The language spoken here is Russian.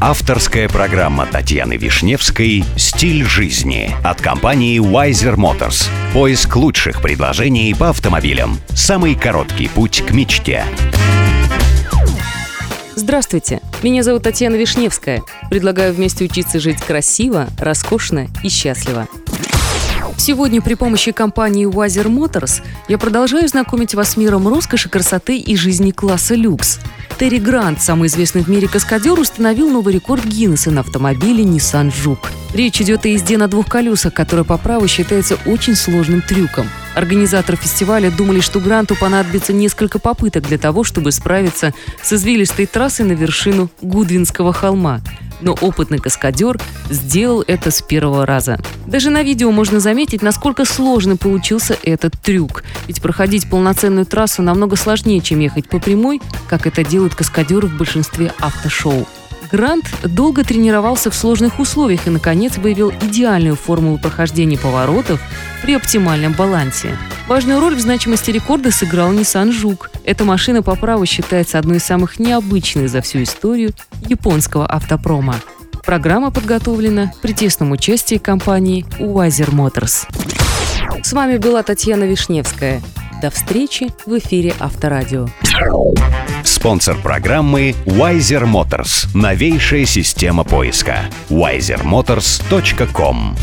Авторская программа Татьяны Вишневской «Стиль жизни» от компании Wiser Motors. Поиск лучших предложений по автомобилям. Самый короткий путь к мечте. Здравствуйте, меня зовут Татьяна Вишневская. Предлагаю вместе учиться жить красиво, роскошно и счастливо. Сегодня при помощи компании Wiser Motors я продолжаю знакомить вас с миром роскоши, красоты и жизни класса люкс. Терри Грант, самый известный в мире каскадер, установил новый рекорд Гиннесса на автомобиле Nissan Juke. Речь идет о езде на двух колесах, которая по праву считается очень сложным трюком. Организаторы фестиваля думали, что Гранту понадобится несколько попыток для того, чтобы справиться с извилистой трассой на вершину Гудвинского холма но опытный каскадер сделал это с первого раза. Даже на видео можно заметить, насколько сложным получился этот трюк. Ведь проходить полноценную трассу намного сложнее, чем ехать по прямой, как это делают каскадеры в большинстве автошоу. Грант долго тренировался в сложных условиях и, наконец, выявил идеальную формулу прохождения поворотов при оптимальном балансе. Важную роль в значимости рекорда сыграл Nissan Juke. Эта машина по праву считается одной из самых необычных за всю историю японского автопрома. Программа подготовлена при тесном участии компании Wiser Motors. С вами была Татьяна Вишневская. До встречи в эфире Авторадио. Спонсор программы Wiser Motors. Новейшая система поиска. wisermotors.com